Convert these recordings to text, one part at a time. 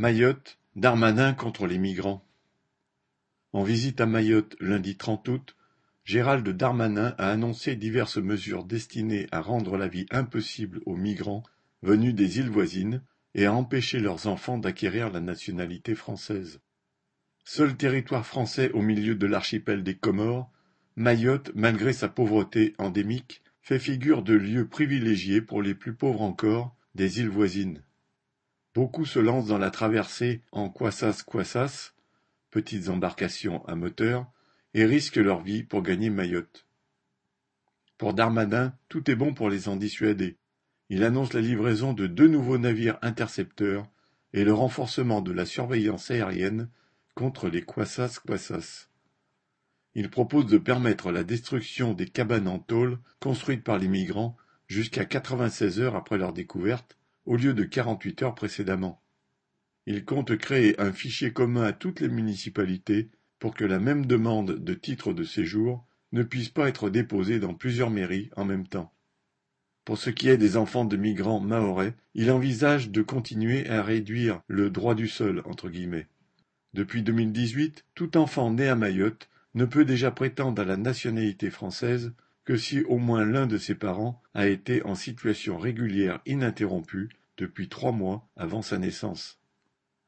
Mayotte, Darmanin contre les migrants. En visite à Mayotte lundi 30 août, Gérald Darmanin a annoncé diverses mesures destinées à rendre la vie impossible aux migrants venus des îles voisines et à empêcher leurs enfants d'acquérir la nationalité française. Seul territoire français au milieu de l'archipel des Comores, Mayotte, malgré sa pauvreté endémique, fait figure de lieu privilégié pour les plus pauvres encore des îles voisines. Beaucoup se lancent dans la traversée en quassas-quassas, petites embarcations à moteur, et risquent leur vie pour gagner Mayotte. Pour Darmanin, tout est bon pour les en dissuader. Il annonce la livraison de deux nouveaux navires intercepteurs et le renforcement de la surveillance aérienne contre les quassas-quassas. Il propose de permettre la destruction des cabanes en tôle construites par les migrants jusqu'à 96 heures après leur découverte au lieu de quarante-huit heures précédemment. Il compte créer un fichier commun à toutes les municipalités pour que la même demande de titre de séjour ne puisse pas être déposée dans plusieurs mairies en même temps. Pour ce qui est des enfants de migrants mahorais, il envisage de continuer à réduire le droit du sol entre guillemets. Depuis 2018, tout enfant né à Mayotte ne peut déjà prétendre à la nationalité française que si au moins l'un de ses parents a été en situation régulière ininterrompue depuis trois mois avant sa naissance.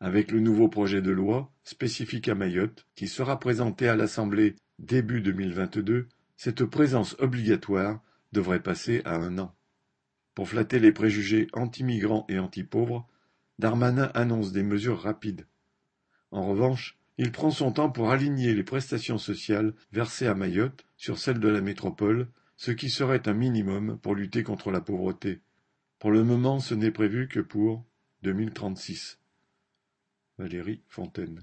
Avec le nouveau projet de loi spécifique à Mayotte, qui sera présenté à l'Assemblée début 2022, cette présence obligatoire devrait passer à un an. Pour flatter les préjugés anti-migrants et anti-pauvres, Darmanin annonce des mesures rapides. En revanche, il prend son temps pour aligner les prestations sociales versées à Mayotte sur celles de la métropole, ce qui serait un minimum pour lutter contre la pauvreté. Pour le moment ce n'est prévu que pour 2036. Valérie Fontaine